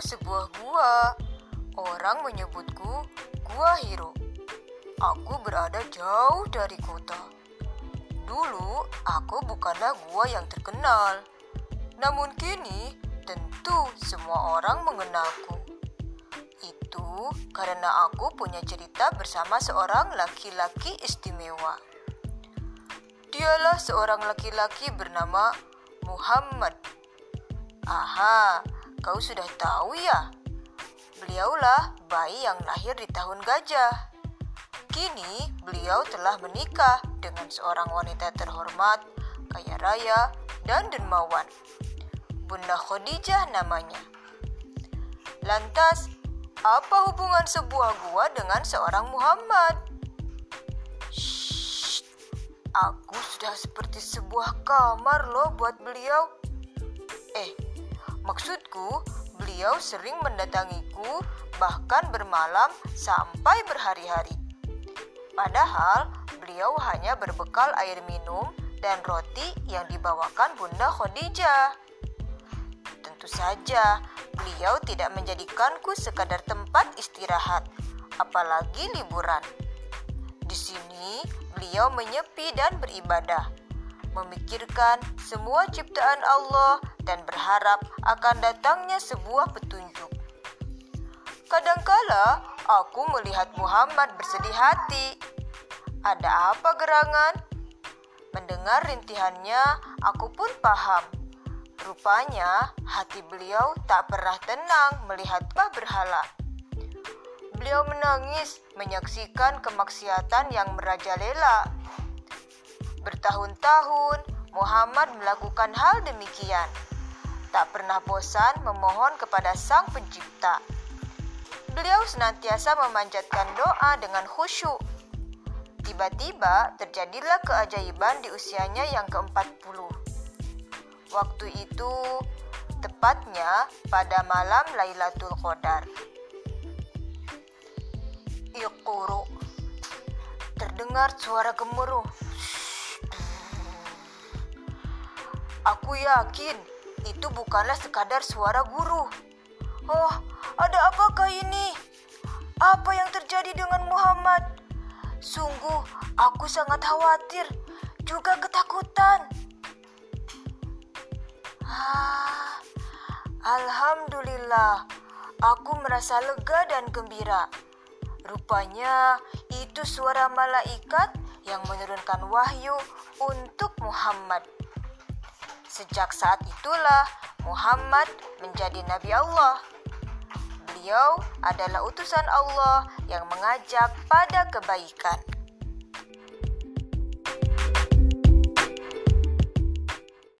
sebuah gua. Orang menyebutku Gua Hiro. Aku berada jauh dari kota. Dulu aku bukanlah gua yang terkenal. Namun kini tentu semua orang mengenalku. Itu karena aku punya cerita bersama seorang laki-laki istimewa. Dialah seorang laki-laki bernama Muhammad. Aha, kau sudah tahu ya? Beliaulah bayi yang lahir di tahun gajah. Kini beliau telah menikah dengan seorang wanita terhormat, kaya raya, dan dermawan. Bunda Khadijah namanya. Lantas, apa hubungan sebuah gua dengan seorang Muhammad? Shh, aku sudah seperti sebuah kamar loh buat beliau. Eh, maksudku beliau sering mendatangiku bahkan bermalam sampai berhari-hari. Padahal beliau hanya berbekal air minum dan roti yang dibawakan Bunda Khadijah. Tentu saja, beliau tidak menjadikanku sekadar tempat istirahat, apalagi liburan. Di sini, beliau menyepi dan beribadah, memikirkan semua ciptaan Allah dan berharap akan datangnya sebuah petunjuk. Kadangkala aku melihat Muhammad bersedih hati. Ada apa gerangan? Mendengar rintihannya, aku pun paham. Rupanya hati beliau tak pernah tenang melihat bah berhala. Beliau menangis menyaksikan kemaksiatan yang merajalela. Bertahun-tahun Muhammad melakukan hal demikian. Tak pernah bosan memohon kepada Sang Pencipta. Beliau senantiasa memanjatkan doa dengan khusyuk. Tiba-tiba terjadilah keajaiban di usianya yang ke-40. Waktu itu tepatnya pada malam Lailatul Qadar. Iquru. Terdengar suara gemuruh. Aku yakin itu bukanlah sekadar suara guru. Oh, ada apakah ini? Apa yang terjadi dengan Muhammad? Sungguh, aku sangat khawatir, juga ketakutan. Ah, Alhamdulillah, aku merasa lega dan gembira. Rupanya itu suara malaikat yang menurunkan wahyu untuk Muhammad. Sejak saat itulah Muhammad menjadi nabi Allah. Beliau adalah utusan Allah yang mengajak pada kebaikan.